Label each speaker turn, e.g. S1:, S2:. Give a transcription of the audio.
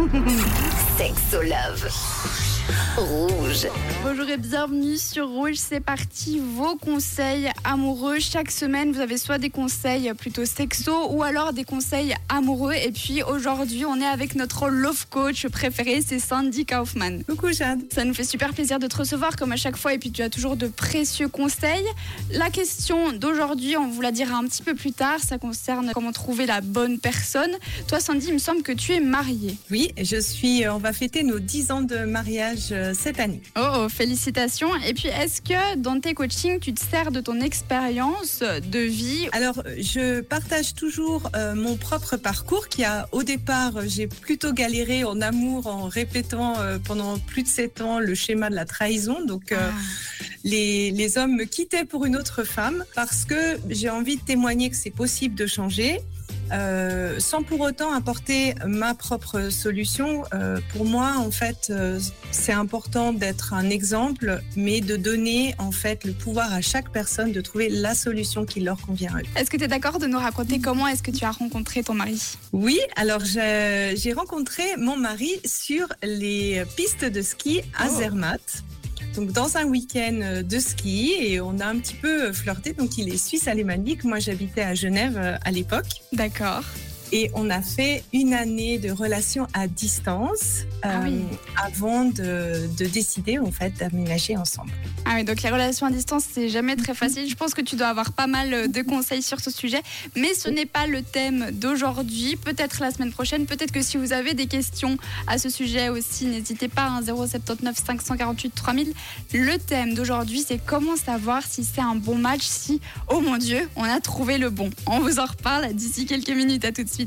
S1: Sexo Love. Rouge.
S2: Bonjour et bienvenue sur Rouge. C'est parti, vos conseils amoureux. Chaque semaine, vous avez soit des conseils plutôt sexo ou alors des conseils amoureux. Et puis aujourd'hui, on est avec notre love coach préféré, c'est Sandy Kaufman.
S3: Coucou Jade.
S2: Ça nous fait super plaisir de te recevoir comme à chaque fois. Et puis tu as toujours de précieux conseils. La question d'aujourd'hui, on vous la dira un petit peu plus tard. Ça concerne comment trouver la bonne personne. Toi, Sandy, il me semble que tu es mariée.
S3: Oui, je suis. On va fêter nos 10 ans de mariage euh, cette année.
S2: Oh, oh, félicitations. Et puis, est-ce que dans tes coachings, tu te sers de ton expérience de vie?
S3: Alors, je partage toujours euh, mon propre parcours qui a, au départ, j'ai plutôt galéré en amour en répétant euh, pendant plus de 7 ans le schéma de la trahison. Donc, euh, les, les hommes me quittaient pour une autre femme parce que j'ai envie de témoigner que c'est possible de changer. Euh, sans pour autant apporter ma propre solution. Euh, pour moi, en fait, euh, c'est important d'être un exemple, mais de donner en fait le pouvoir à chaque personne de trouver la solution qui leur convient.
S2: Est-ce que tu es d'accord de nous raconter comment est-ce que tu as rencontré ton mari?
S3: Oui, alors j'ai j'ai rencontré mon mari sur les pistes de ski à
S2: Oh.
S3: Zermatt. Dans un week-end euh, de ski et on a un petit peu flirté. Donc il est suisse alémanique, moi j'habitais à Genève euh, à l'époque.
S2: D'accord.
S3: Et on a fait une année de relation à distance
S2: Ah oui.
S3: avant de, de décider en fait d'aménager ensemble.
S2: Ah oui, donc les relations à distance, c'est jamais très facile. Je pense que tu dois avoir pas mal de conseils sur ce sujet, mais ce n'est pas le thème d'aujourd'hui. Peut-être la semaine prochaine, peut-être que si vous avez des questions à ce sujet aussi, n'hésitez pas, hein, 079 548 3000. Le thème d'aujourd'hui, c'est comment savoir si c'est un bon match, si, oh mon Dieu, on a trouvé le bon. On vous en reparle d'ici quelques minutes. À tout de suite.